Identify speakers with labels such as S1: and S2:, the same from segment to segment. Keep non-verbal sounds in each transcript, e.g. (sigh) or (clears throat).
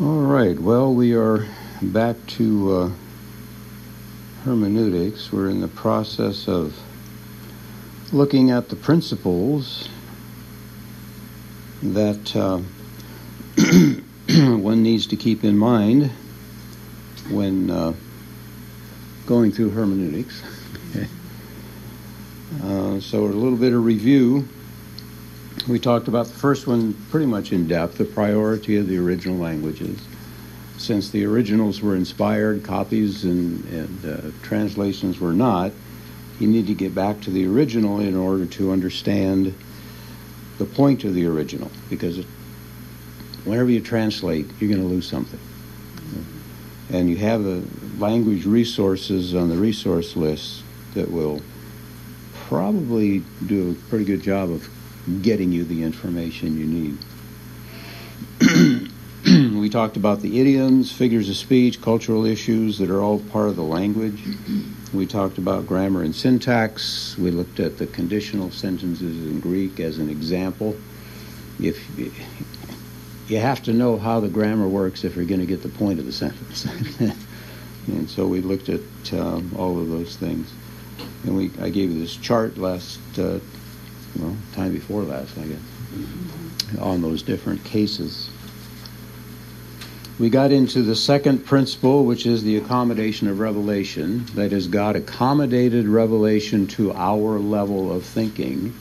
S1: All right, well, we are back to uh, hermeneutics. We're in the process of looking at the principles that uh, (clears throat) one needs to keep in mind when uh, going through hermeneutics. (laughs) uh, so, a little bit of review. We talked about the first one pretty much in depth the priority of the original languages. Since the originals were inspired, copies and, and uh, translations were not, you need to get back to the original in order to understand the point of the original. Because whenever you translate, you're going to lose something. And you have the language resources on the resource list that will probably do a pretty good job of getting you the information you need. (clears throat) we talked about the idioms, figures of speech, cultural issues that are all part of the language. We talked about grammar and syntax. We looked at the conditional sentences in Greek as an example. If you have to know how the grammar works if you're going to get the point of the sentence. (laughs) and so we looked at um, all of those things. And we, I gave you this chart last uh, well, time before last, I guess, on those different cases. We got into the second principle, which is the accommodation of revelation. That is, God accommodated revelation to our level of thinking.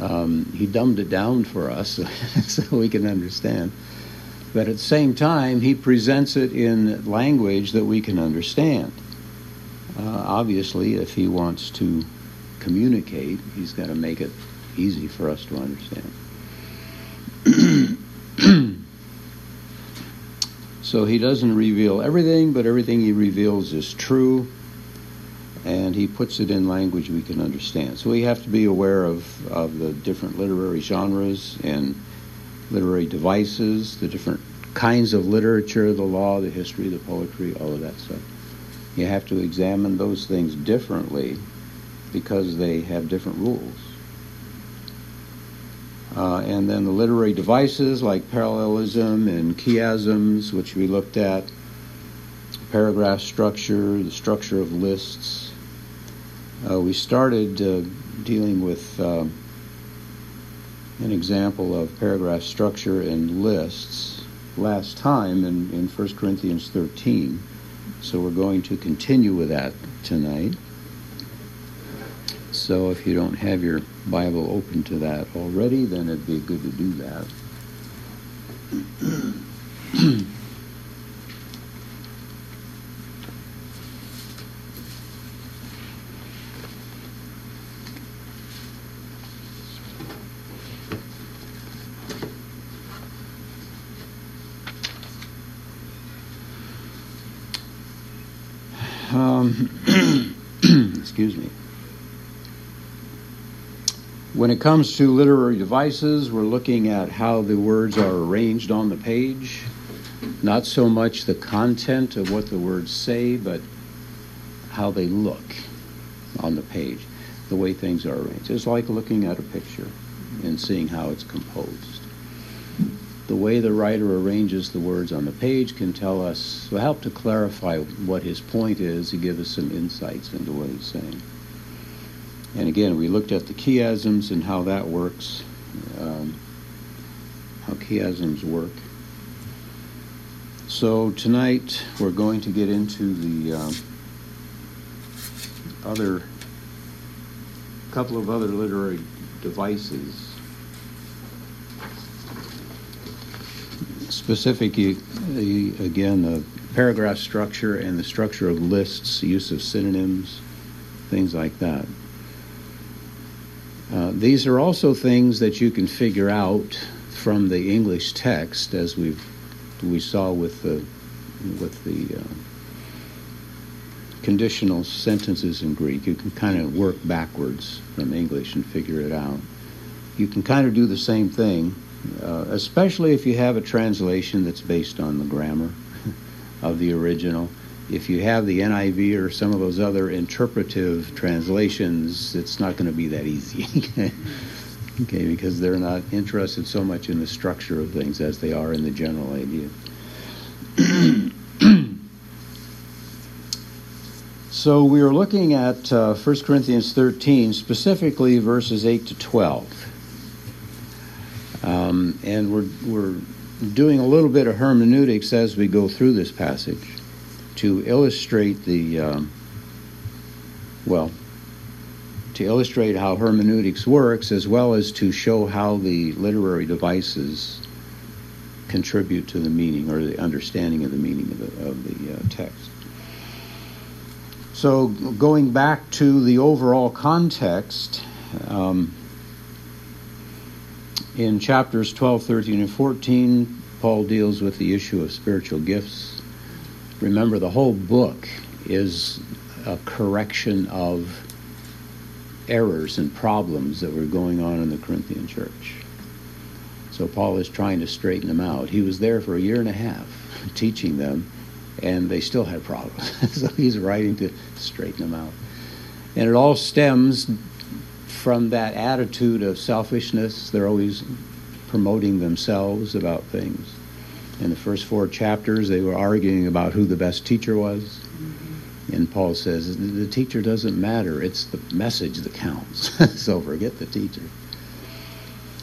S1: Um, he dumbed it down for us (laughs) so we can understand. But at the same time, he presents it in language that we can understand. Uh, obviously, if he wants to communicate, he's got to make it easy for us to understand. (clears throat) so he doesn't reveal everything, but everything he reveals is true, and he puts it in language we can understand. So we have to be aware of, of the different literary genres and literary devices, the different kinds of literature, the law, the history, the poetry, all of that stuff. You have to examine those things differently because they have different rules. Uh, and then the literary devices like parallelism and chiasms, which we looked at, paragraph structure, the structure of lists. Uh, we started uh, dealing with uh, an example of paragraph structure and lists last time in, in 1 Corinthians 13. So we're going to continue with that tonight. So if you don't have your Bible open to that already, then it'd be good to do that. (clears throat) um, (clears throat) excuse me. When it comes to literary devices, we're looking at how the words are arranged on the page, not so much the content of what the words say, but how they look on the page, the way things are arranged. It's like looking at a picture and seeing how it's composed. The way the writer arranges the words on the page can tell us, will help to clarify what his point is, to give us some insights into what he's saying. And again, we looked at the chiasms and how that works, um, how chiasms work. So tonight we're going to get into the uh, other couple of other literary devices. Specifically, again, the paragraph structure and the structure of lists, use of synonyms, things like that. Uh, these are also things that you can figure out from the English text, as we we saw with the with the uh, conditional sentences in Greek. You can kind of work backwards from English and figure it out. You can kind of do the same thing, uh, especially if you have a translation that's based on the grammar (laughs) of the original if you have the NIV or some of those other interpretive translations, it's not going to be that easy. (laughs) Okay, because they're not interested so much in the structure of things as they are in the general idea. (clears throat) so we are looking at uh, 1 Corinthians 13, specifically verses 8 to 12. Um, and we're, we're doing a little bit of hermeneutics as we go through this passage to illustrate the, um, well, to illustrate how hermeneutics works as well as to show how the literary devices contribute to the meaning or the understanding of the meaning of the, of the uh, text. So, going back to the overall context, um, in chapters 12, 13, and 14, Paul deals with the issue of spiritual gifts. Remember, the whole book is a correction of errors and problems that were going on in the Corinthian church. So Paul is trying to straighten them out. He was there for a year and a half (laughs) teaching them, and they still had problems. (laughs) so he's writing to straighten them out. And it all stems from that attitude of selfishness. They're always promoting themselves about things. In the first four chapters, they were arguing about who the best teacher was. And Paul says the teacher doesn't matter, it's the message that counts. (laughs) so forget the teacher.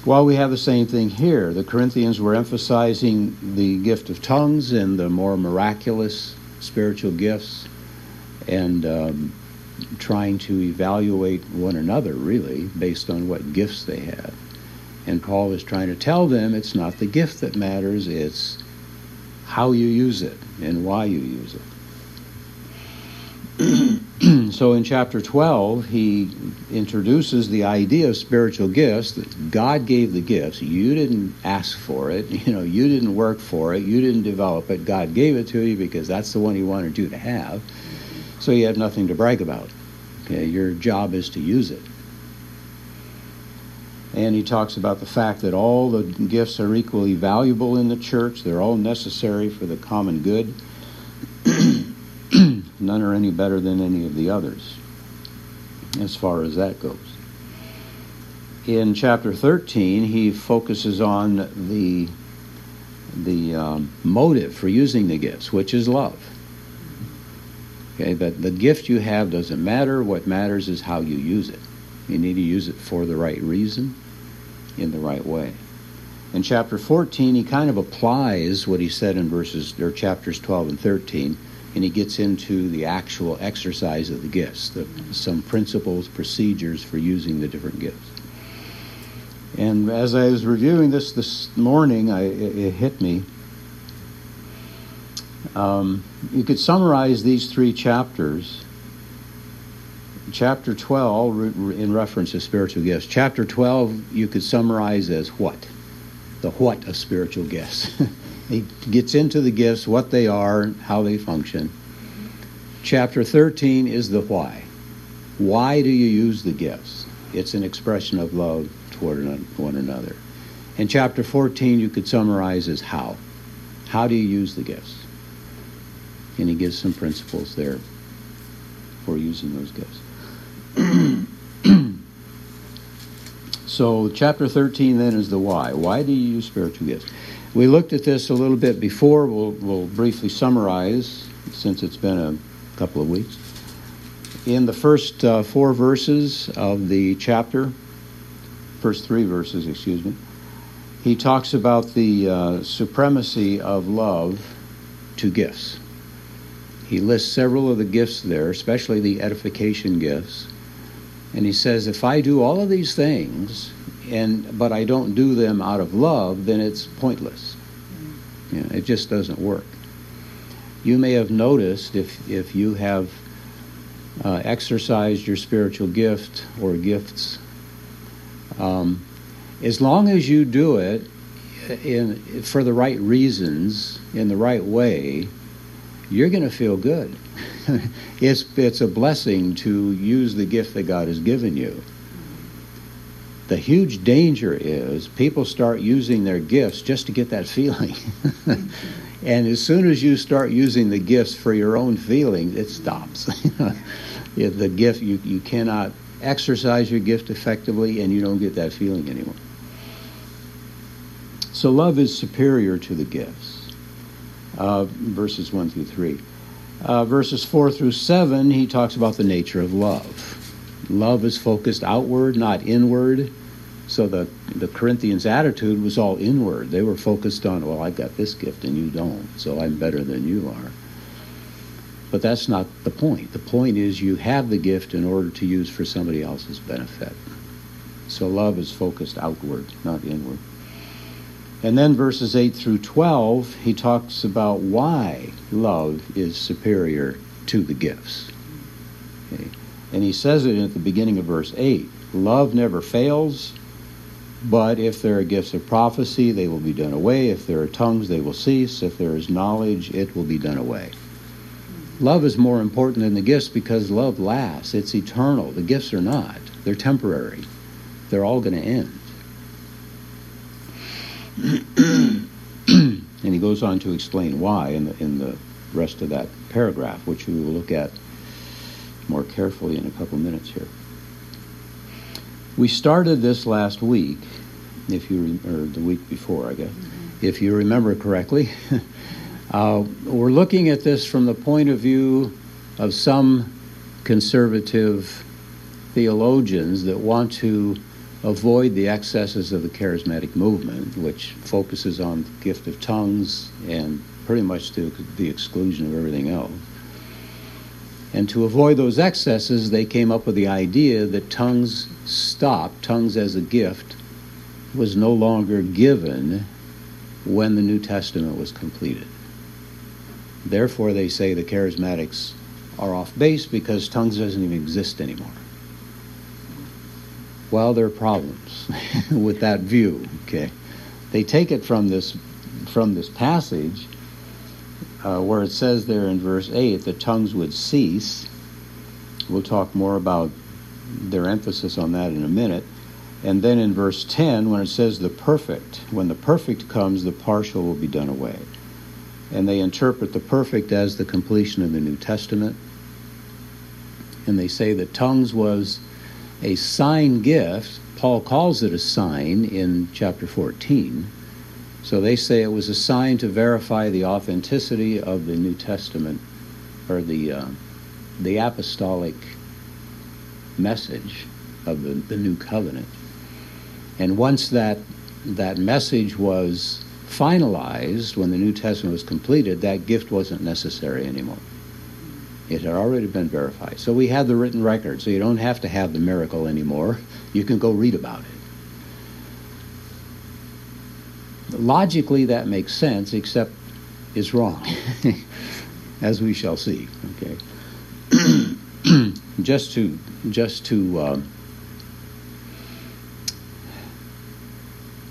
S1: Well, we have the same thing here. The Corinthians were emphasizing the gift of tongues and the more miraculous spiritual gifts. And um, trying to evaluate one another, really, based on what gifts they had. And Paul is trying to tell them it's not the gift that matters, it's how you use it and why you use it. (clears throat) so in chapter 12, he introduces the idea of spiritual gifts that God gave the gifts. You didn't ask for it, (laughs) you know, you didn't work for it, you didn't develop it. God gave it to you because that's the one he wanted you to have so you have nothing to brag about. Okay, your job is to use it. And he talks about the fact that all the gifts are equally valuable in the church. They're all necessary for the common good. (clears throat) None are any better than any of the others, as far as that goes. In chapter 13, he focuses on the, the um, motive for using the gifts, which is love. Okay, that the gift you have doesn't matter. What matters is how you use it. You need to use it for the right reason, in the right way. In chapter 14, he kind of applies what he said in verses or chapters 12 and 13, and he gets into the actual exercise of the gifts, the, some principles, procedures for using the different gifts. And as I was reviewing this this morning, I, it, it hit me um, you could summarize these three chapters. Chapter 12, in reference to spiritual gifts. Chapter 12, you could summarize as what? The what of spiritual gifts. (laughs) he gets into the gifts, what they are, how they function. Chapter 13 is the why. Why do you use the gifts? It's an expression of love toward one another. In chapter 14, you could summarize as how. How do you use the gifts? and he gives some principles there for using those gifts. So, chapter 13 then is the why. Why do you use spiritual gifts? We looked at this a little bit before. We'll, we'll briefly summarize since it's been a couple of weeks. In the first uh, four verses of the chapter, first three verses, excuse me, he talks about the uh, supremacy of love to gifts. He lists several of the gifts there, especially the edification gifts. And he says, if I do all of these things, and but I don't do them out of love, then it's pointless. You know, it just doesn't work. You may have noticed if if you have uh, exercised your spiritual gift or gifts, um, as long as you do it in for the right reasons, in the right way, you're going to feel good. (laughs) it's, it's a blessing to use the gift that God has given you. The huge danger is people start using their gifts just to get that feeling. (laughs) and as soon as you start using the gifts for your own feelings, it stops. (laughs) the gift, you, you cannot exercise your gift effectively, and you don't get that feeling anymore. So love is superior to the gifts. Uh, verses 1 through 3. Uh, verses 4 through 7, he talks about the nature of love. Love is focused outward, not inward. So the, the Corinthians' attitude was all inward. They were focused on, well, I've got this gift and you don't, so I'm better than you are. But that's not the point. The point is you have the gift in order to use for somebody else's benefit. So love is focused outward, not inward. And then verses 8 through 12, he talks about why love is superior to the gifts. Okay. And he says it at the beginning of verse 8 Love never fails, but if there are gifts of prophecy, they will be done away. If there are tongues, they will cease. If there is knowledge, it will be done away. Love is more important than the gifts because love lasts, it's eternal. The gifts are not, they're temporary, they're all going to end. (clears throat) and he goes on to explain why in the, in the rest of that paragraph, which we will look at more carefully in a couple minutes here. We started this last week, if you or the week before, I guess, mm-hmm. if you remember correctly. (laughs) uh, we're looking at this from the point of view of some conservative theologians that want to avoid the excesses of the charismatic movement, which focuses on the gift of tongues and pretty much to the exclusion of everything else. And to avoid those excesses, they came up with the idea that tongues stopped, tongues as a gift, was no longer given when the New Testament was completed. Therefore, they say the charismatics are off base because tongues doesn't even exist anymore. Well, there are problems (laughs) with that view. Okay, they take it from this from this passage uh, where it says there in verse eight that tongues would cease. We'll talk more about their emphasis on that in a minute. And then in verse 10, when it says the perfect, when the perfect comes, the partial will be done away. And they interpret the perfect as the completion of the New Testament. And they say that tongues was a sign gift. Paul calls it a sign in chapter 14. So they say it was a sign to verify the authenticity of the New Testament or the, uh, the apostolic message of the, the new covenant. And once that, that message was finalized, when the New Testament was completed, that gift wasn't necessary anymore. It had already been verified. So we have the written record, so you don't have to have the miracle anymore. You can go read about it. Logically, that makes sense, except it's wrong, (laughs) as we shall see. Okay, (clears throat) just to just to uh,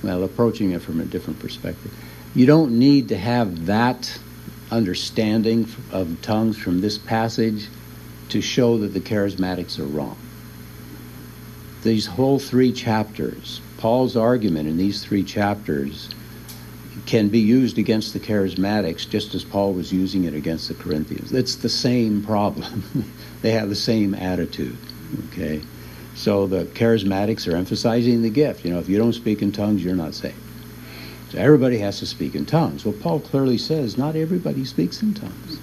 S1: well, approaching it from a different perspective. You don't need to have that understanding of tongues from this passage to show that the charismatics are wrong. These whole three chapters, Paul's argument in these three chapters can be used against the charismatics just as Paul was using it against the Corinthians. It's the same problem. (laughs) they have the same attitude. Okay? So the charismatics are emphasizing the gift. You know, if you don't speak in tongues, you're not saved. So everybody has to speak in tongues. Well, Paul clearly says not everybody speaks in tongues.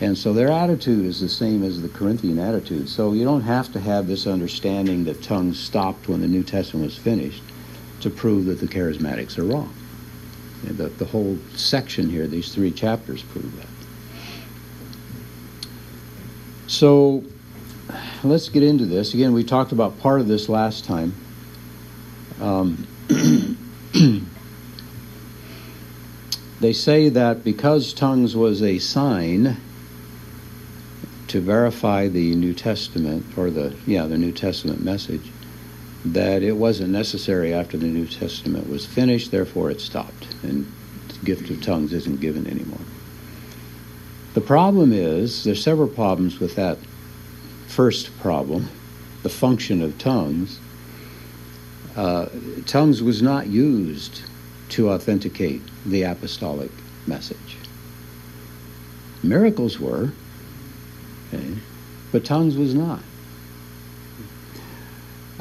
S1: And so their attitude is the same as the Corinthian attitude. So you don't have to have this understanding that tongues stopped when the New Testament was finished to prove that the charismatics are wrong. The, the whole section here, these three chapters, prove that. So let's get into this. Again, we talked about part of this last time. Um, they say that because tongues was a sign to verify the New Testament or the yeah the New Testament message, that it wasn't necessary after the New Testament was finished. Therefore, it stopped, and the gift of tongues isn't given anymore. The problem is there's several problems with that first problem, the function of tongues uh, tongues was not used to authenticate the apostolic message. Miracles were, okay, but tongues was not.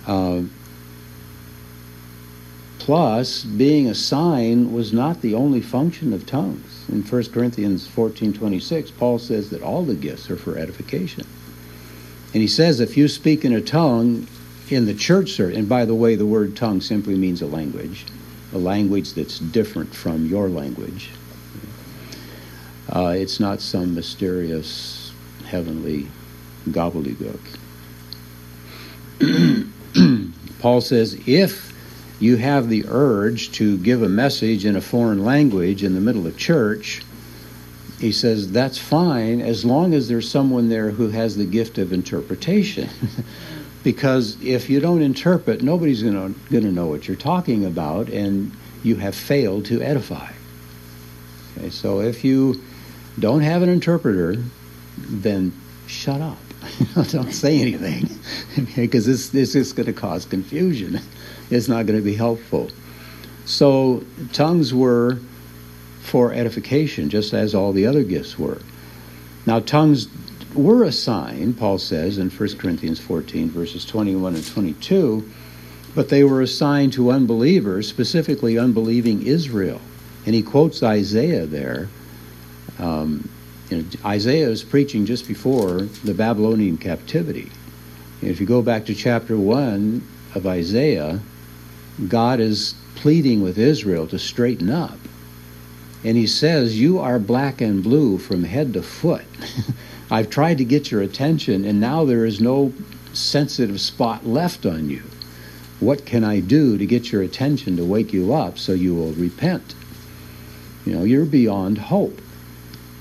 S1: Uh, plus, being a sign was not the only function of tongues. In 1 Corinthians 14:26, Paul says that all the gifts are for edification. And he says if you speak in a tongue in the church service, and by the way, the word tongue simply means a language, a language that's different from your language. Uh, it's not some mysterious heavenly gobbledygook. (clears throat) Paul says if you have the urge to give a message in a foreign language in the middle of church, he says that's fine as long as there's someone there who has the gift of interpretation. (laughs) because if you don't interpret, nobody's going to know what you're talking about, and you have failed to edify. Okay, so if you don't have an interpreter, then shut up. (laughs) don't say anything, (laughs) because this this is going to cause confusion. It's not going to be helpful. So tongues were for edification, just as all the other gifts were. Now tongues were a sign, Paul says in 1 Corinthians 14, verses 21 and 22, but they were a sign to unbelievers, specifically unbelieving Israel. And he quotes Isaiah there. Um, you know, Isaiah is preaching just before the Babylonian captivity. And if you go back to chapter 1 of Isaiah, God is pleading with Israel to straighten up. And he says, You are black and blue from head to foot. (laughs) I've tried to get your attention, and now there is no sensitive spot left on you. What can I do to get your attention to wake you up so you will repent? You know, you're beyond hope.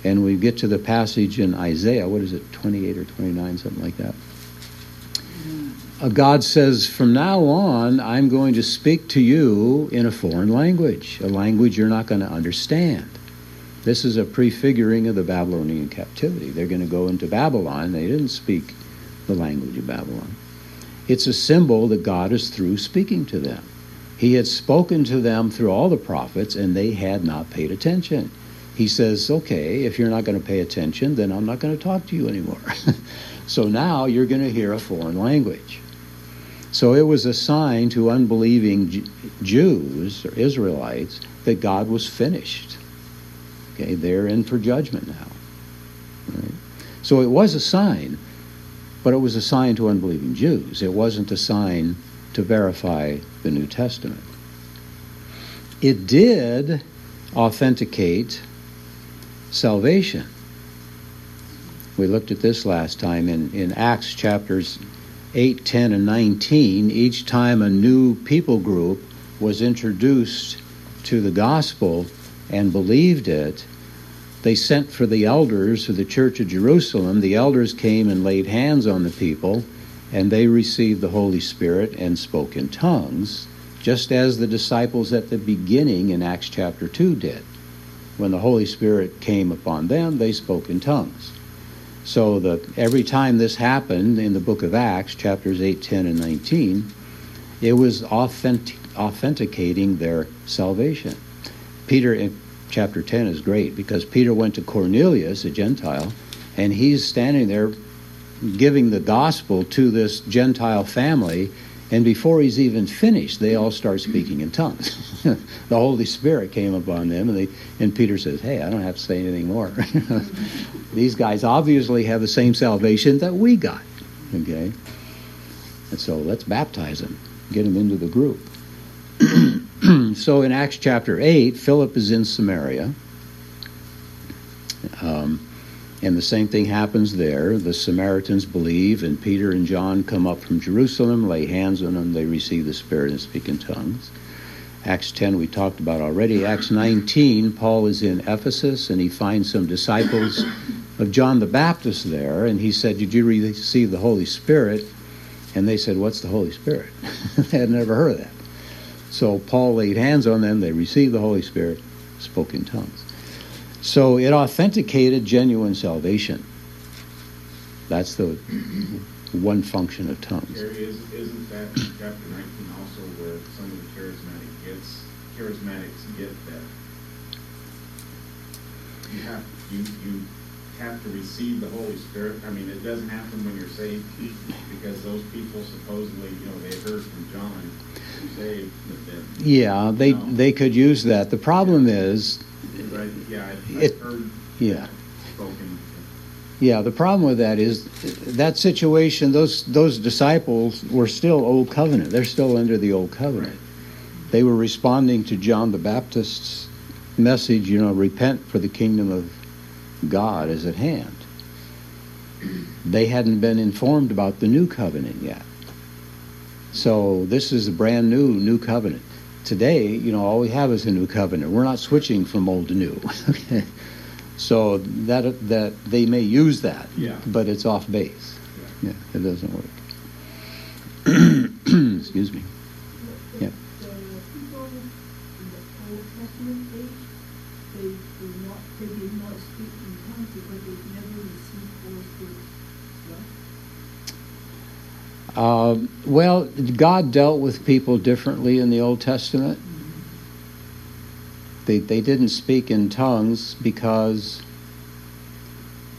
S1: And we get to the passage in Isaiah, what is it, 28 or 29, something like that. Uh, God says, From now on, I'm going to speak to you in a foreign language, a language you're not going to understand. This is a prefiguring of the Babylonian captivity. They're going to go into Babylon. They didn't speak the language of Babylon. It's a symbol that God is through speaking to them. He had spoken to them through all the prophets, and they had not paid attention. He says, Okay, if you're not going to pay attention, then I'm not going to talk to you anymore. (laughs) so now you're going to hear a foreign language. So it was a sign to unbelieving Jews or Israelites that God was finished Okay, they're in for judgment now. Right? So it was a sign, but it was a sign to unbelieving Jews. It wasn't a sign to verify the New Testament. It did authenticate salvation. We looked at this last time in, in Acts chapters 8, 10, and 19. Each time a new people group was introduced to the gospel, and believed it, they sent for the elders of the church of Jerusalem. The elders came and laid hands on the people, and they received the Holy Spirit and spoke in tongues, just as the disciples at the beginning in Acts chapter 2 did. When the Holy Spirit came upon them, they spoke in tongues. So the, every time this happened in the book of Acts, chapters 8, 10, and 19, it was authentic, authenticating their salvation. Peter chapter 10 is great because Peter went to Cornelius, a Gentile, and he's standing there giving the gospel to this Gentile family. And before he's even finished, they all start speaking in tongues. (laughs) the Holy Spirit came upon them, and, they, and Peter says, Hey, I don't have to say anything more. (laughs) These guys obviously have the same salvation that we got. Okay? And so let's baptize them, get them into the group. (clears throat) so in Acts chapter 8, Philip is in Samaria. Um, and the same thing happens there. The Samaritans believe, and Peter and John come up from Jerusalem, lay hands on them, they receive the Spirit and speak in tongues. Acts 10 we talked about already. Acts 19, Paul is in Ephesus and he finds some disciples of John the Baptist there, and he said, Did you receive the Holy Spirit? And they said, What's the Holy Spirit? (laughs) they had never heard of that. So Paul laid hands on them, they received the Holy Spirit, spoke in tongues. So it authenticated genuine salvation. That's the one function of tongues.
S2: Is, isn't that chapter 19 also where some of the charismatic gifts, charismatics get that you have you you have to receive the Holy Spirit? I mean, it doesn't happen when you're saved because those people supposedly, you know, they heard from John, saved.
S1: Yeah, they
S2: No.
S1: they could use that. The problem is,
S2: Right, yeah, I've,
S1: It-
S2: I've heard
S1: yeah.
S2: spoken.
S1: Yeah, the problem with that is that situation. Those those disciples were still old covenant. They're still under the old covenant. They were responding to John the Baptist's message. You know, repent, for the kingdom of God is at hand. They hadn't been informed about the new covenant yet. So this is a brand new new covenant. Today, you know, all we have is a new covenant. We're not switching from old to new. Okay. (laughs) So that that they may use that,
S2: Yeah.
S1: but it's off base.
S2: Yeah.
S1: Yeah, it doesn't work. (clears throat) Excuse me. Um, well, God dealt with people differently in the Old Testament. They, they didn't speak in tongues because,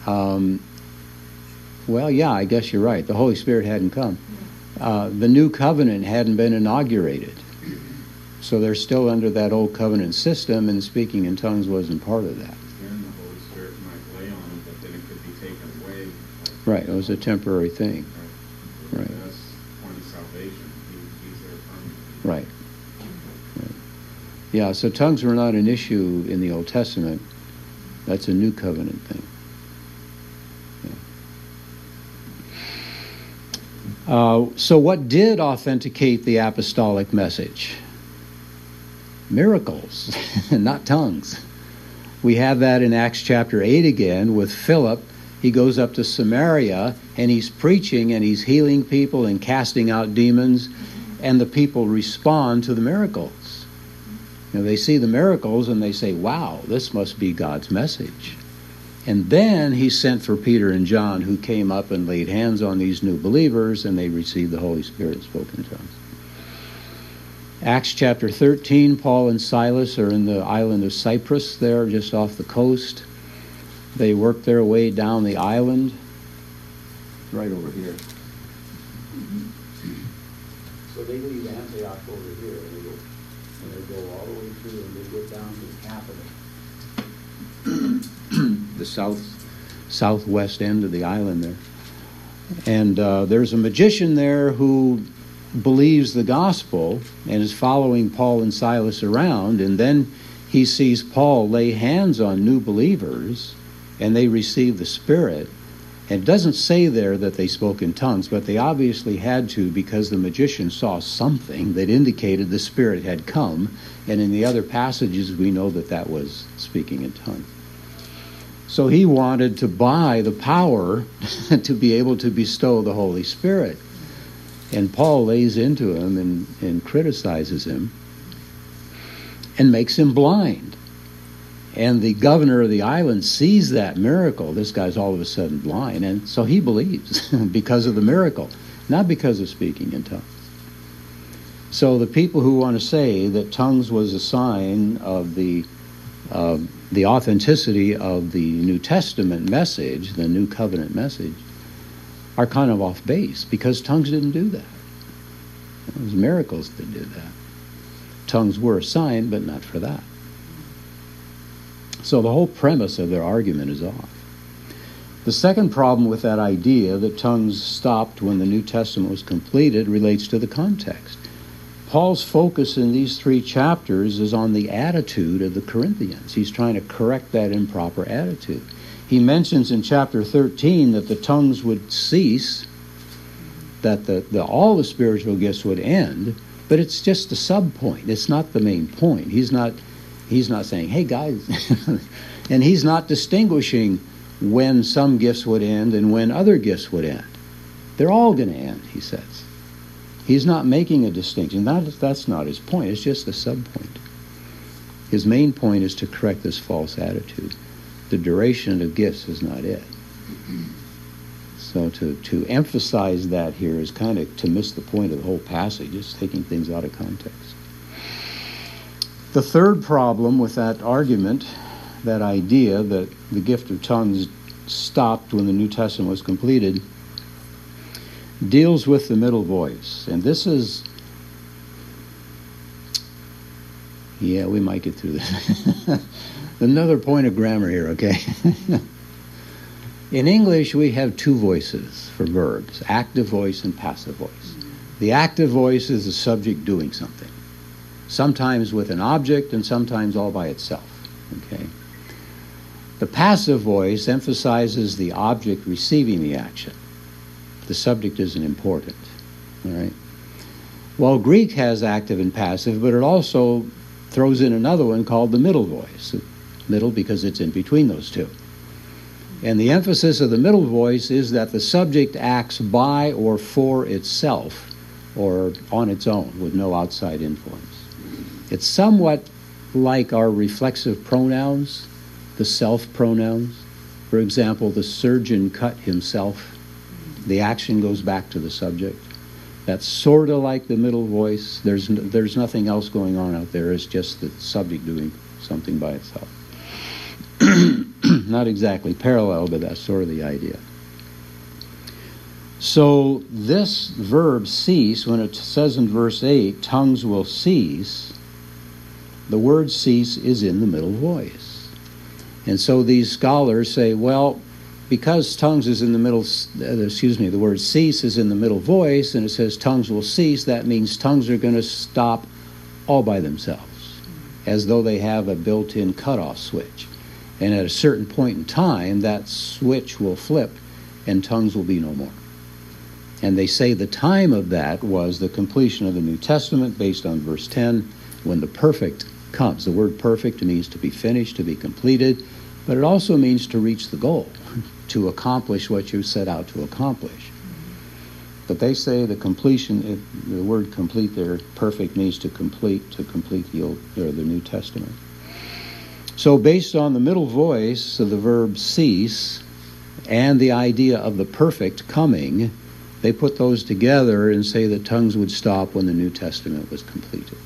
S1: um, well, yeah, I guess you're right. The Holy Spirit hadn't come. Uh, the new covenant hadn't been inaugurated. So they're still under that old covenant system, and speaking in tongues wasn't part of that.
S2: Then the Holy Spirit might lay on them, but then it could be taken away. like-
S1: Right, it was a temporary thing.
S2: Right.
S1: Right.
S2: That's point of salvation. He, he's there permanently.
S1: Right. Right. Yeah, so tongues were not an issue in the Old Testament. That's a new covenant thing. Yeah. Uh, so, what did authenticate the apostolic message? Miracles, (laughs) not tongues. We have that in Acts chapter 8 again with Philip. He goes up to Samaria and he's preaching and he's healing people and casting out demons, and the people respond to the miracles. You know, they see the miracles and they say, Wow, this must be God's message. And then he sent for Peter and John, who came up and laid hands on these new believers, and they received the Holy Spirit and spoke in tongues. Acts chapter 13, Paul and Silas are in the island of Cyprus, there just off the coast. They work their way down the island, right over here. They leave Antioch over here, and they go, and they go all the way through, and they get down to the capital, (clears throat) the south southwest end of the island there. And uh, there's a magician there who believes the gospel and is following Paul and Silas around, and then he sees Paul lay hands on new believers, and they receive the Spirit. It doesn't say there that they spoke in tongues, but they obviously had to because the magician saw something that indicated the Spirit had come. And in the other passages, we know that that was speaking in tongues. So he wanted to buy the power (laughs) to be able to bestow the Holy Spirit. And Paul lays into him and, and criticizes him and makes him blind. And the governor of the island sees that miracle. This guy's all of a sudden blind. And so he believes (laughs) because of the miracle, not because of speaking in tongues. So the people who want to say that tongues was a sign of the uh, the authenticity of the New Testament message, the New Covenant message, are kind of off base because tongues didn't do that. It was miracles that did that. Tongues were a sign, but not for that. So the whole premise of their argument is off. The second problem with that idea that tongues stopped when the New Testament was completed relates to the context. Paul's focus in these three chapters is on the attitude of the Corinthians. He's trying to correct that improper attitude. He mentions in chapter 13 that the tongues would cease, that the, the, all the spiritual gifts would end, but it's just a sub point. It's not the main point. He's not, he's not saying, hey guys, (laughs) and he's not distinguishing when some gifts would end and when other gifts would end. They're all going to end, he says. He's not making a distinction. That, that's not his point. It's just a subpoint. His main point is to correct this false attitude. The duration of gifts is not it. So to, to emphasize that here is kind of to miss the point of the whole passage. It's taking things out of context. The third problem with that argument, that idea that the gift of tongues stopped when the New Testament was completed deals with the middle voice. And this is, yeah, we might get through this. (laughs) Another point of grammar here, okay? (laughs) In English, we have two voices for verbs active voice and passive voice. The active voice is the subject doing something, sometimes with an object and sometimes all by itself. Okay? The passive voice emphasizes the object receiving the action. The subject isn't important. All right? Well, Greek has active and passive, but it also throws in another one called the middle voice. Middle because it's in between those two. And the emphasis of the middle voice is that the subject acts by or for itself or on its own with no outside influence. It's somewhat like our reflexive pronouns, the self pronouns. For example, the surgeon cut himself. The action goes back to the subject. That's sort of like the middle voice. There's, there's nothing else going on out there. It's just the subject doing something by itself. (clears throat) Not exactly parallel, but that's sort of the idea. So, this verb cease, when it says in verse 8, tongues will cease, the word cease is in the middle voice. And so these scholars say, well, because tongues is in the middle, uh, excuse me, the word cease is in the middle voice, and it says tongues will cease, that means tongues are going to stop all by themselves, as though they have a built in cutoff switch. And at a certain point in time, that switch will flip and tongues will be no more. And they say the time of that was the completion of the New Testament based on verse 10 when the perfect comes. The word perfect means to be finished, to be completed, but it also means to reach the goal, to accomplish what you set out to accomplish. But they say the completion, the word complete there, perfect means to complete, to complete the Old or the New Testament. So, based on the middle voice of the verb cease and the idea of the perfect coming, they put those together and say that tongues would stop when the New Testament was completed.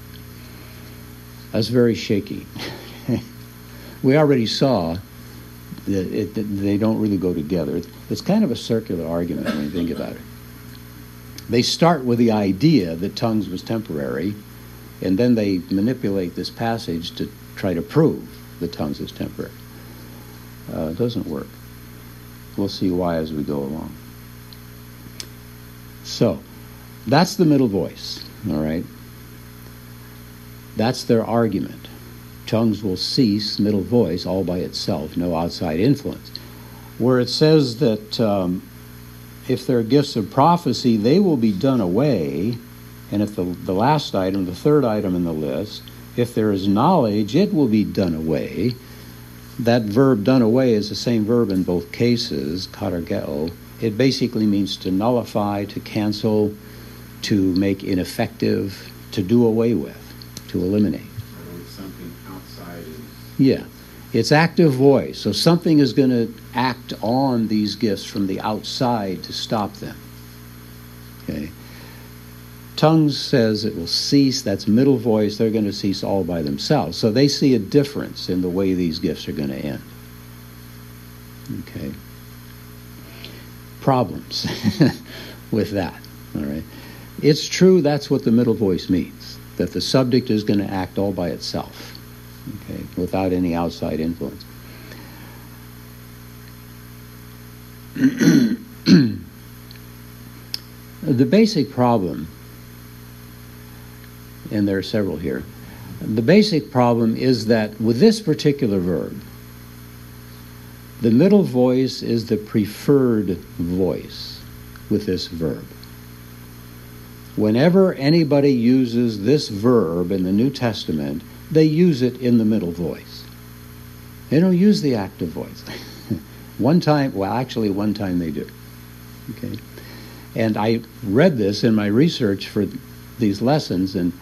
S1: That's very shaky. we already saw that, it, that, they don't really go together. It's kind of a circular argument when you think about it. They start with the idea that tongues was temporary, and then they manipulate this passage to try to prove the tongues is temporary. Uh, it doesn't work. We'll see why as we go along. So, that's the middle voice, all right? That's their argument. Tongues will cease, middle voice, all by itself, no outside influence. Where it says that um, if there are gifts of prophecy, they will be done away. And if the, the last item, the third item in the list, if there is knowledge, it will be done away. That verb done away is the same verb in both cases, katargeo. It basically means to nullify, to cancel, to make ineffective, to do away with, to eliminate.
S2: something outside is.
S1: Yeah. It's active voice. So something is going to act on these gifts from the outside to stop them. Okay. Tongues says it will cease. That's middle voice. They're going to cease all by themselves. So they see a difference in the way these gifts are going to end. Okay. Problems (laughs) with that. All right. It's true that's what the middle voice means, that the subject is going to act all by itself, okay, without any outside influence. the basic problem and there are several here. The basic problem is that with this particular verb, the middle voice is the preferred voice with this verb. Whenever anybody uses this verb in the New Testament, they use it in the middle voice. They don't use the active voice. (laughs) one time, well, actually, one time they do. Okay? And I read this in my research for these lessons, and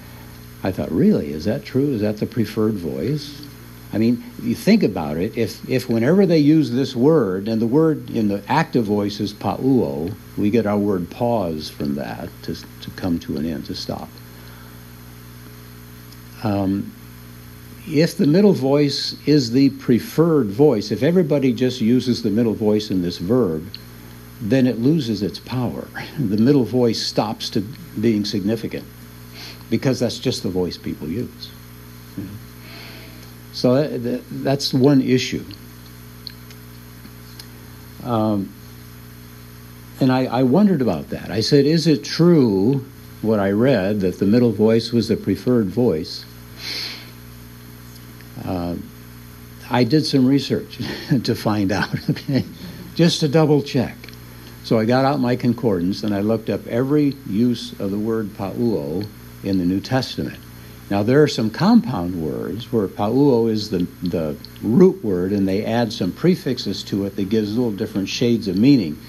S1: I thought, really, is that true? Is that the preferred voice? I mean, you think about it, if, if whenever they use this word, and the word in the active voice is pauo, we get our word pause from that to, to come to an end, to stop. Um, if the middle voice is the preferred voice, if everybody just uses the middle voice in this verb, then it loses its power. (laughs) The middle voice stops to being significant because that's just the voice people use. So that, that, that's one issue. Um, and I, I wondered about that. I said, is it true what I read that the middle voice was the preferred voice? Uh, I did some research (laughs) to find out, (laughs) okay, just to double check. So I got out my concordance and I looked up every use of the word pauo in the New Testament. Now there are some compound words where pauo is the, the root word and they add some prefixes to it that gives little different shades of meaning.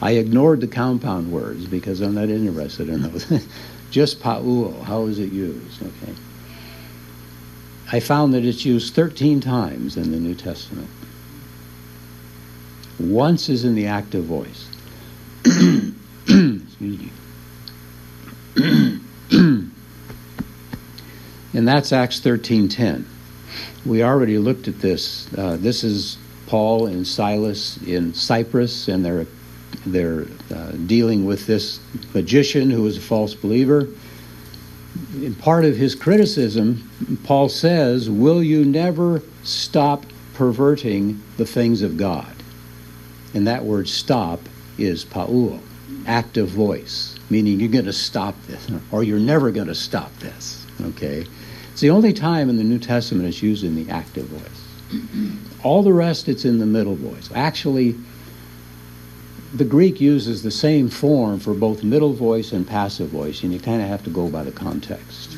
S1: I ignored the compound words because I'm not interested in those. (laughs) Just pauo, how is it used? Okay. I found that it's used 13 times in the New Testament. Once is in the active voice. (clears throat) Excuse me. (clears throat) and that's Acts 13:10. We already looked at this. Uh, this is Paul and Silas in Cyprus, and they're they're uh, dealing with this magician who is a false believer. In part of his criticism, Paul says, Will you never stop perverting the things of God? And that word stop is pauo, active voice, meaning you're going to stop this, or you're never going to stop this. Okay? It's the only time in the New Testament it's used in the active voice. All the rest, it's in the middle voice. Actually, the Greek uses the same form for both middle voice and passive voice, and you kind of have to go by the context.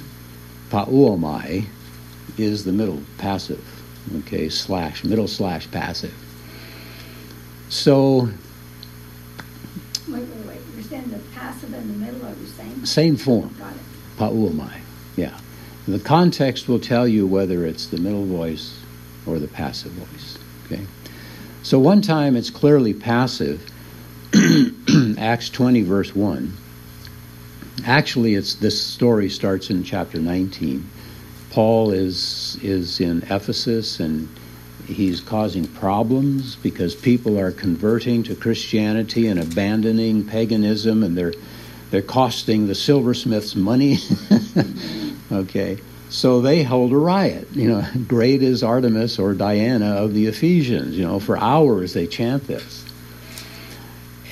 S1: Pauomai is the middle passive, okay, slash, middle slash passive. So.
S3: Wait, wait, wait. You're saying the passive and the middle are the same?
S1: Same form.
S3: Got it.
S1: Pauomai, yeah. The context will tell you whether it's the middle voice or the passive voice, okay? So one time it's clearly passive (clears throat) Acts 20, verse 1. Actually, it's this story starts in chapter 19. Paul is is in Ephesus and he's causing problems because people are converting to Christianity and abandoning paganism and they're they're costing the silversmiths money. (laughs) okay. So they hold a riot. You know, (laughs) great is Artemis or Diana of the Ephesians. You know, for hours they chant this.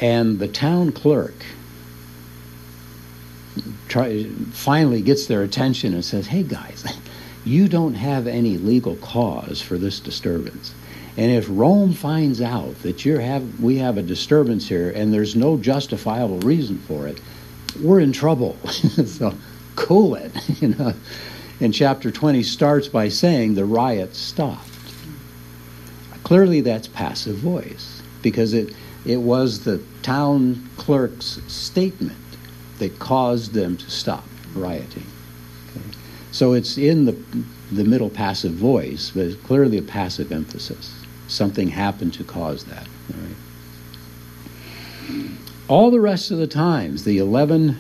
S1: And the town clerk try, finally gets their attention and says, Hey guys, (laughs) you don't have any legal cause for this disturbance. And if Rome finds out that you have, we have a disturbance here and there's no justifiable reason for it, we're in trouble. (laughs) so cool it. (laughs) You know. And chapter 20 starts by saying the riot stopped. Clearly, that's passive voice because it it was the town clerk's statement that caused them to stop rioting. Okay? So it's in the, the middle passive voice, but it's clearly a passive emphasis. Something happened to cause that. All, right? all the rest of the times, the 11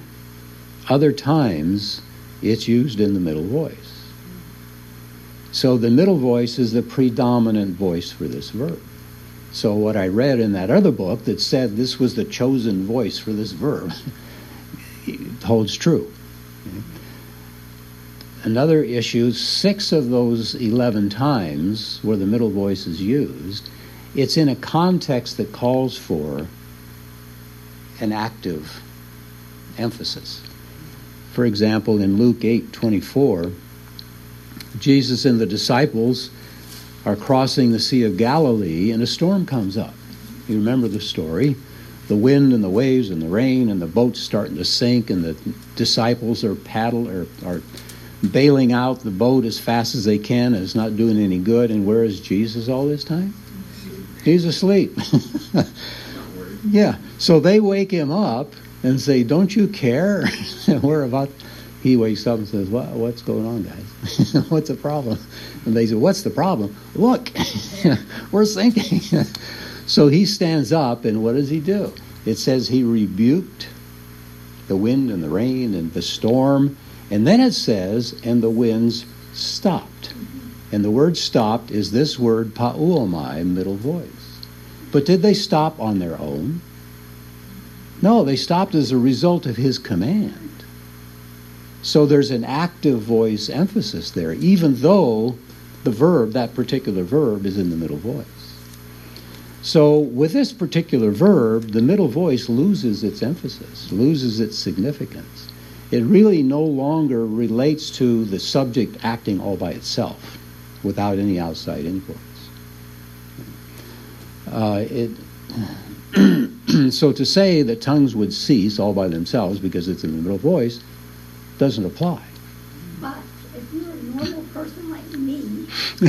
S1: other times, it's used in the middle voice. So the middle voice is the predominant voice for this verb. So, what I read in that other book that said this was the chosen voice for this verb (laughs) holds true. Another issue six of those 11 times where the middle voice is used, it's in a context that calls for an active emphasis. For example, in Luke 8 24, Jesus and the disciples are crossing the Sea of Galilee and a storm comes up. You remember the story. The wind and the waves and the rain and the boat's starting to sink and the disciples are paddle or are bailing out the boat as fast as they can and it's not doing any good. And where is Jesus all this time? He's asleep. (laughs) yeah. So they wake him up and say, Don't you care? (laughs) We're about he wakes up and says, what, What's going on, guys? (laughs) What's the problem? And they say, What's the problem? Look, (laughs) we're sinking. so he stands up, and what does he do? It says he rebuked the wind and the rain and the storm. And then it says, And the winds stopped. And the word stopped is this word pauomai, middle voice. But did they stop on their own? No, they stopped as a result of his command. So there's an active voice emphasis there, even though the verb, that particular verb, is in the middle voice. So with this particular verb, the middle voice loses its emphasis, loses its significance. It really no longer relates to the subject acting all by itself without any outside influence. Uh, it, (clears throat) so to say that tongues would cease all by themselves because it's in the middle voice doesn't apply.
S3: But if you're a normal person like me, (laughs)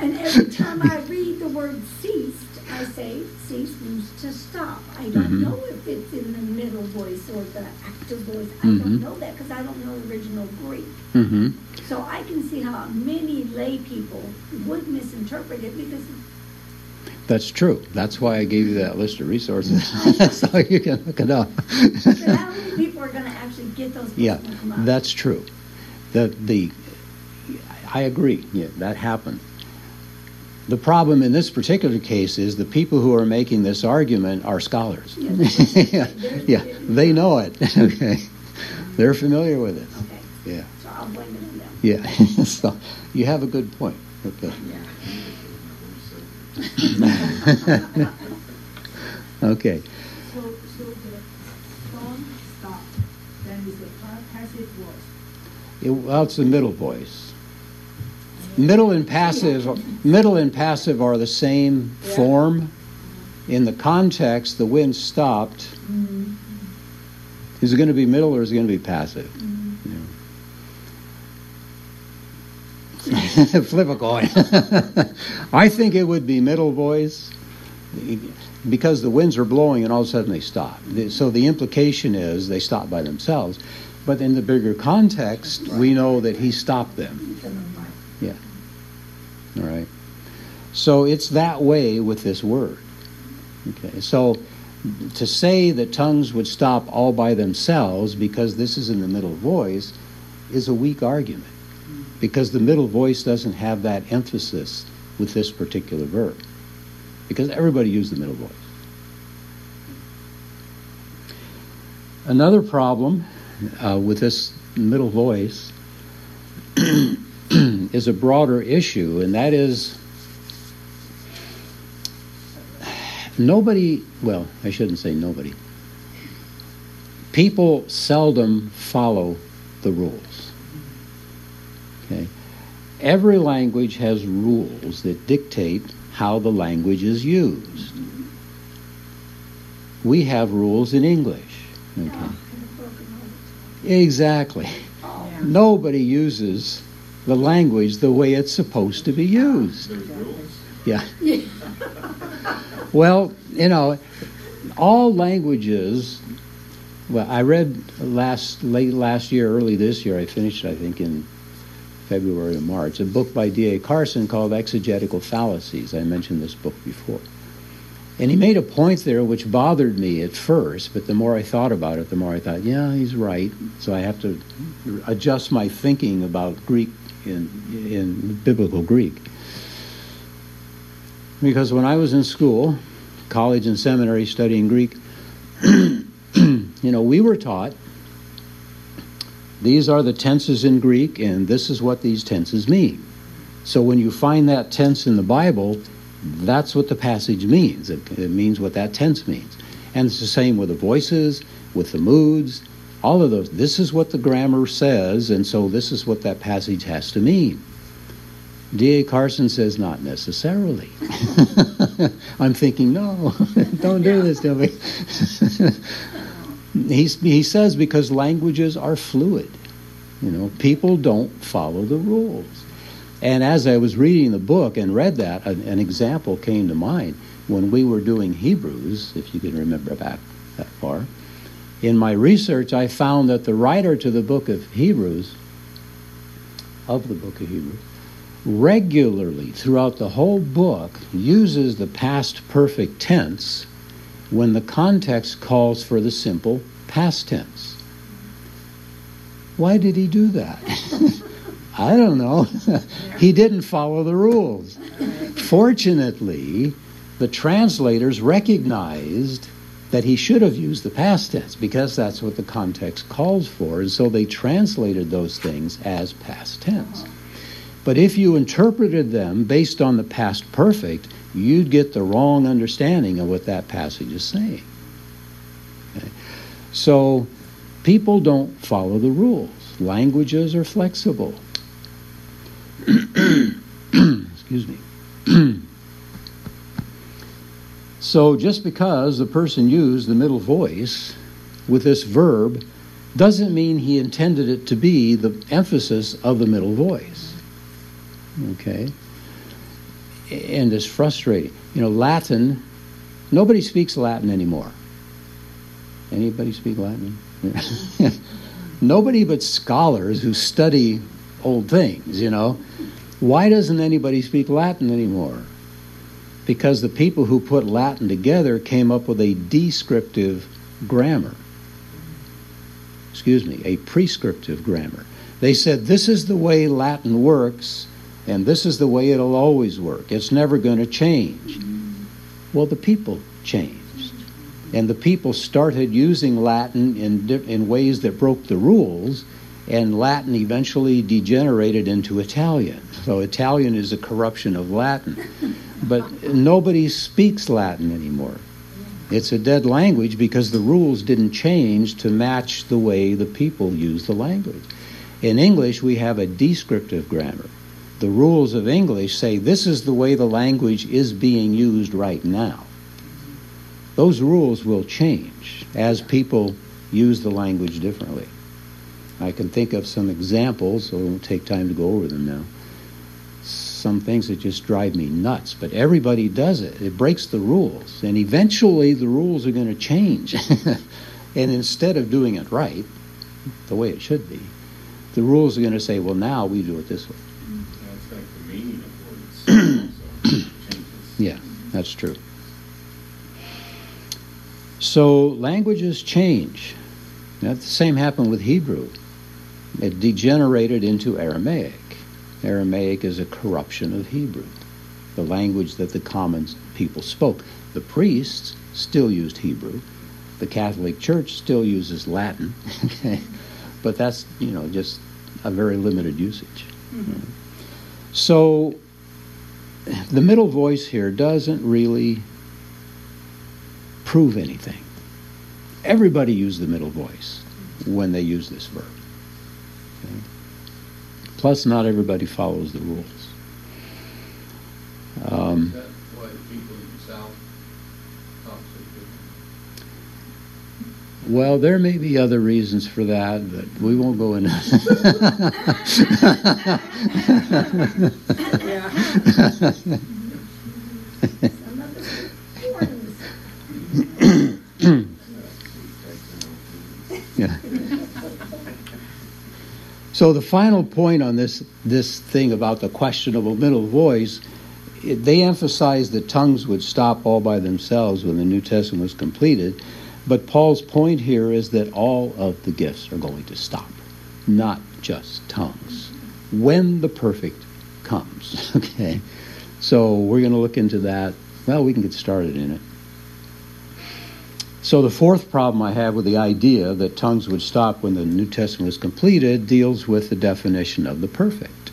S3: and every time I read the word ceased, I say cease means to stop. I don't
S1: Mhm.
S3: know if it's in the middle voice or the active voice. I
S1: Mhm.
S3: don't know that because I don't know original Greek.
S1: hmm
S3: So I can see how many lay people would misinterpret it because
S1: That's true. That's why I gave you that list of resources (laughs) (laughs) so you can look it up.
S3: but how many people are going to actually get those
S1: Yeah, that's true. The the I agree. Yeah, that happened. The problem in this particular case is the people who are making this argument are scholars.
S3: Yeah. (laughs)
S1: yeah, yeah, they know it. okay, they're familiar with it.
S3: Okay,
S1: Yeah,
S3: so I'll blame it on them.
S1: yeah. so you have a good point. Okay. (laughs) okay.
S4: So, so the song stopped. then is the pa- passive voice.
S1: It, well, it's the middle voice. Middle and passive, middle and passive are the same
S4: Yeah.
S1: form. In the context, the wind stopped. Mm-hmm. Is it going to be middle or is it going to be passive? Yeah. (laughs) Flip a coin. (laughs) I think it would be middle voice because the winds are blowing and all of a sudden they stop. So the implication is they stop by themselves. But in the bigger context, we know that he stopped them. Yeah. All right. So it's that way with this word. Okay. So to say that tongues would stop all by themselves because this is in the middle voice is a weak argument because the middle voice doesn't have that emphasis with this particular verb because everybody used the middle voice. Another problem uh, with this middle voice (clears throat) is a broader issue, and that is nobody, well, I shouldn't say nobody. People seldom follow the rules. Okay? Every language has rules that dictate how the language is used. We have rules in English. Okay?
S3: And a broken heart.
S1: Exactly. Nobody uses the language the way it's supposed to be used.
S2: There's.
S1: Yeah. (laughs) Well, you know, all languages. Well, I read last late last year, early this year. I finished, I think, in February or March, a book by D.A. Carson called Exegetical Fallacies. I mentioned this book before. And he made a point there which bothered me at first, but the more I thought about it, the more I thought, yeah, he's right. So I have to adjust my thinking about Greek in, in biblical Greek. Because when I was in school, college and seminary studying Greek, (clears throat) you know, we were taught these are the tenses in Greek, and this is what these tenses mean. So when you find that tense in the Bible, that's what the passage means. It, it means what that tense means. And it's the same with the voices, with the moods, all of those. This is what the grammar says, and so this is what that passage has to mean. D.A. Carson says, not necessarily. (laughs) I'm thinking, no, (laughs) don't do this to me. (laughs) He's, he says because languages are fluid. You know, people don't follow the rules. And as I was reading the book and read that, an, an example came to mind when we were doing Hebrews, if you can remember back that far. In my research, I found that the writer to the book of Hebrews, of the book of Hebrews, regularly throughout the whole book uses the past perfect tense when the context calls for the simple past tense. Why did he do that? (laughs) I don't know. (laughs) he didn't follow the rules. Fortunately, the translators recognized that he should have used the past tense because that's what the context calls for, and so they translated those things as past tense. But if you interpreted them based on the past perfect, you'd get the wrong understanding of what that passage is saying. Okay? So people don't follow the rules. Languages are flexible. (clears throat) Excuse me. (clears throat) so just because the person used the middle voice with this verb doesn't mean he intended it to be the emphasis of the middle voice. Okay? And it's frustrating. You know, Latin, nobody speaks Latin anymore. Anybody speak Latin? (laughs) nobody but scholars who study old things, you know. Why doesn't anybody speak Latin anymore? Because the people who put Latin together came up with a descriptive grammar. Excuse me, a prescriptive grammar. They said this is the way Latin works, and this is the way it'll always work. It's never going to change. Well, the people changed. And the people started using Latin in, in ways that broke the rules, and Latin eventually degenerated into Italian. So Italian is a corruption of Latin. But nobody speaks Latin anymore. It's a dead language because the rules didn't change to match the way the people use the language. In English, we have a descriptive grammar. The rules of English say this is the way the language is being used right now. Those rules will change as people use the language differently. I can think of some examples, so won't take time to go over them now some things that just drive me nuts, but everybody does it. It breaks the rules, and eventually the rules are going to change. (laughs) and instead of doing it right, the way it should be, the rules are going to say, well, now we do it this way. (clears throat) yeah, that's true. So languages change. Now, the same happened with Hebrew. It degenerated into Aramaic. Aramaic is a corruption of Hebrew, the language that the common people spoke. The priests still used Hebrew. The Catholic Church still uses Latin, (laughs) but that's you know just a very limited usage. Mm-hmm. So the middle voice here doesn't really prove anything. Everybody used the middle voice when they use this verb. Okay? Plus, not everybody follows the rules. Um, well, there may be other reasons for that, but we won't go into. yeah. (laughs) So the final point on this this thing about the questionable middle voice, it, they emphasized that tongues would stop all by themselves when the New Testament was completed, but Paul's point here is that all of the gifts are going to stop, not just tongues. When the perfect comes, (laughs) okay. So we're going to look into that. Well, we can get started in it. So the fourth problem I have with the idea that tongues would stop when the New Testament was completed deals with the definition of the perfect.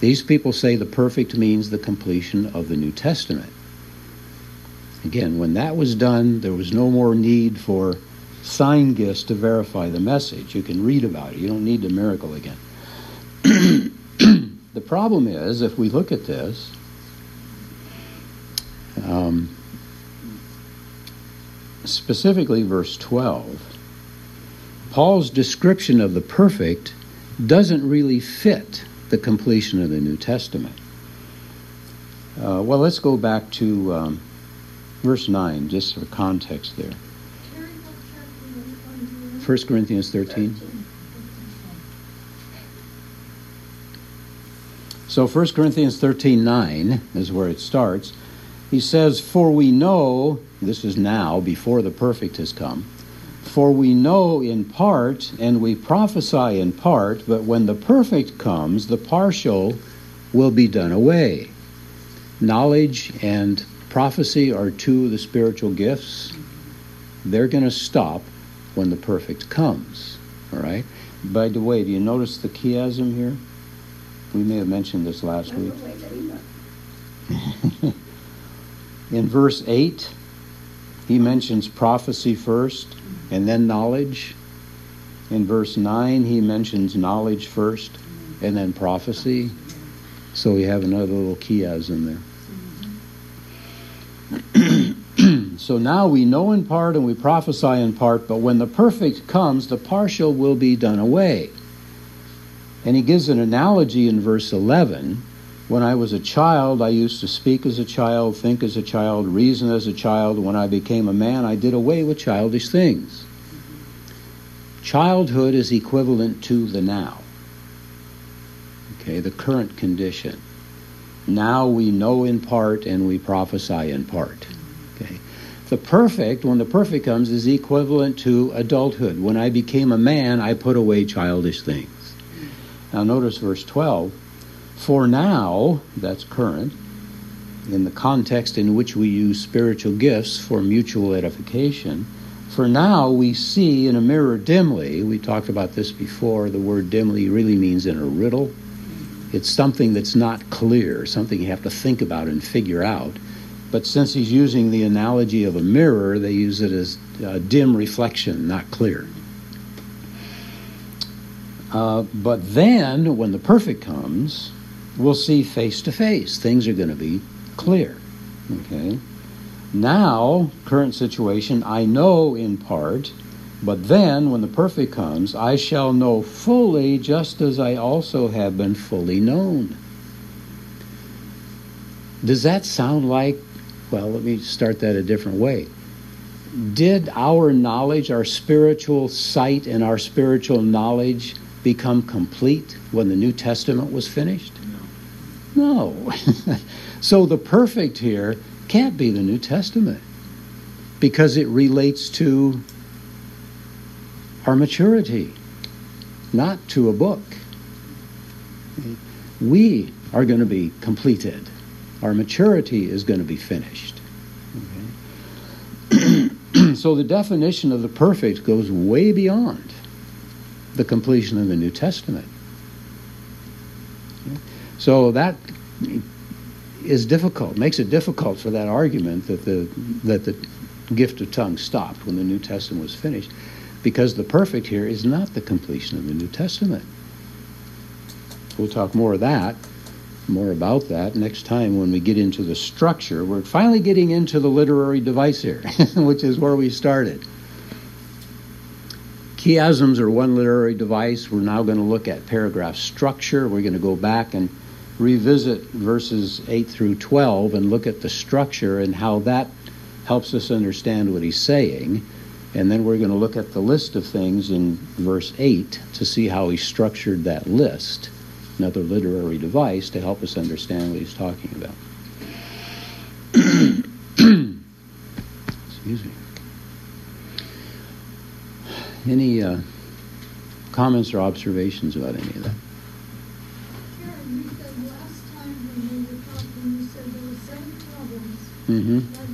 S1: These people say the perfect means the completion of the New Testament. Again, when that was done, there was no more need for sign gifts to verify the message. You can read about it. You don't need the miracle again. (clears throat) the problem is, if we look at this, um, specifically verse 12, Paul's description of the perfect doesn't really fit the completion of the New Testament. Uh, well, let's go back to um, verse 9, just for context there. 1 Corinthians 13. So 1 Corinthians 13 9 is where it starts. He says, For we know, this is now, before the perfect has come, For we know in part and we prophesy in part, but when the perfect comes, the partial will be done away. Knowledge and prophecy are two of the spiritual gifts. They're going to stop when the perfect comes. All right? By the way, do you notice the chiasm here? We may have mentioned this last week. (laughs) In verse 8, he mentions prophecy first and then knowledge. In verse 9, he mentions knowledge first and then prophecy. So we have another little chiasm there. (clears throat) so now we know in part and we prophesy in part, but when the perfect comes, the partial will be done away. And he gives an analogy in verse 11. When I was a child, I used to speak as a child, think as a child, reason as a child. When I became a man, I did away with childish things. Childhood is equivalent to the now. Okay, the current condition. Now we know in part and we prophesy in part. Okay. The perfect, when the perfect comes, is equivalent to adulthood. When I became a man, I put away childish things. Now notice verse 12. For now, that's current, in the context in which we use spiritual gifts for mutual edification, for now we see in a mirror dimly. We talked about this before. The word dimly really means in a riddle. It's something that's not clear, something you have to think about and figure out. But since he's using the analogy of a mirror, they use it as a dim reflection, not clear. Uh, but then, when the perfect comes, we'll see face to face. Things are going to be clear. Okay? Now, current situation, I know in part, but then, when the perfect comes, I shall know fully, just as I also have been fully known. Does that sound like, well, let me start that a different way. Did our knowledge, our spiritual sight, and our spiritual knowledge become complete when the New Testament was finished? No. No. (laughs) so the perfect here can't be the New Testament because it relates to our maturity, not to a book. We are going to be completed. Our maturity is going to be finished. Okay? (clears throat) so the definition of the perfect goes way beyond the completion of the New Testament. So that is difficult, makes it difficult for that argument that the, that the gift of tongues stopped when the New Testament was finished, because the perfect here is not the completion of the New Testament. We'll talk more of that, more about that next time when we get into the structure. We're finally getting into the literary device here, (laughs) which is where we started. Chiasms are one literary device. We're now going to look at paragraph structure. We're going to go back and revisit verses 8 through 12 and look at the structure and how that helps us understand what he's saying. And then we're going to look at the list of things in verse 8 to see how he structured that list, another literary device to help us understand what he's talking about. Excuse me. Any uh, comments or observations about any of that?
S5: Karen, you said last time when we were talking, you said there were seven problems.
S1: Mm-hmm.
S5: Now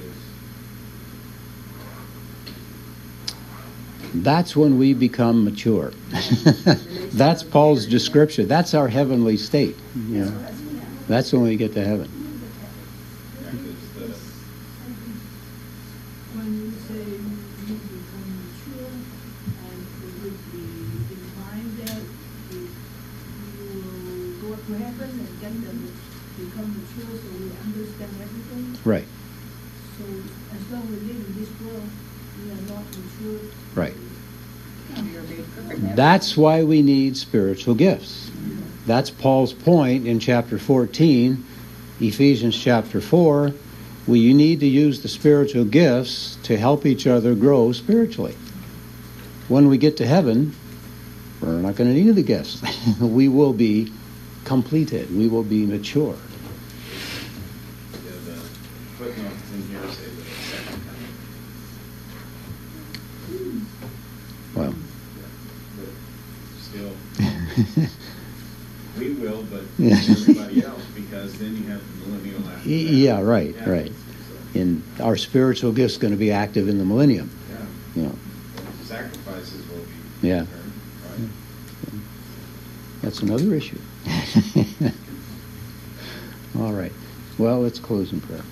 S5: is?
S1: That's when we become mature. (laughs) That's Paul's description. That's our heavenly state. You know, that's when we get to heaven. That's why we need spiritual gifts. That's Paul's point in chapter 14, Ephesians chapter 4. We need to use the spiritual gifts to help each other grow spiritually. When we get to heaven, We're not going to need the gifts. (laughs) we will be completed. We will be mature.
S2: Yeah, the footnotes in here say the second coming.
S1: Well,
S2: But still, we will, but
S1: Yeah.
S2: everybody else, because then you have the millennial after that.
S1: Yeah, right,
S2: Yeah,
S1: right.
S2: so,
S1: and our spiritual gifts going to be active in the millennium.
S2: Yeah,
S1: You know,
S2: sacrifices will be.
S1: Yeah.
S2: returned, Right.
S1: that's another issue. (laughs) All right. Well, let's close in prayer.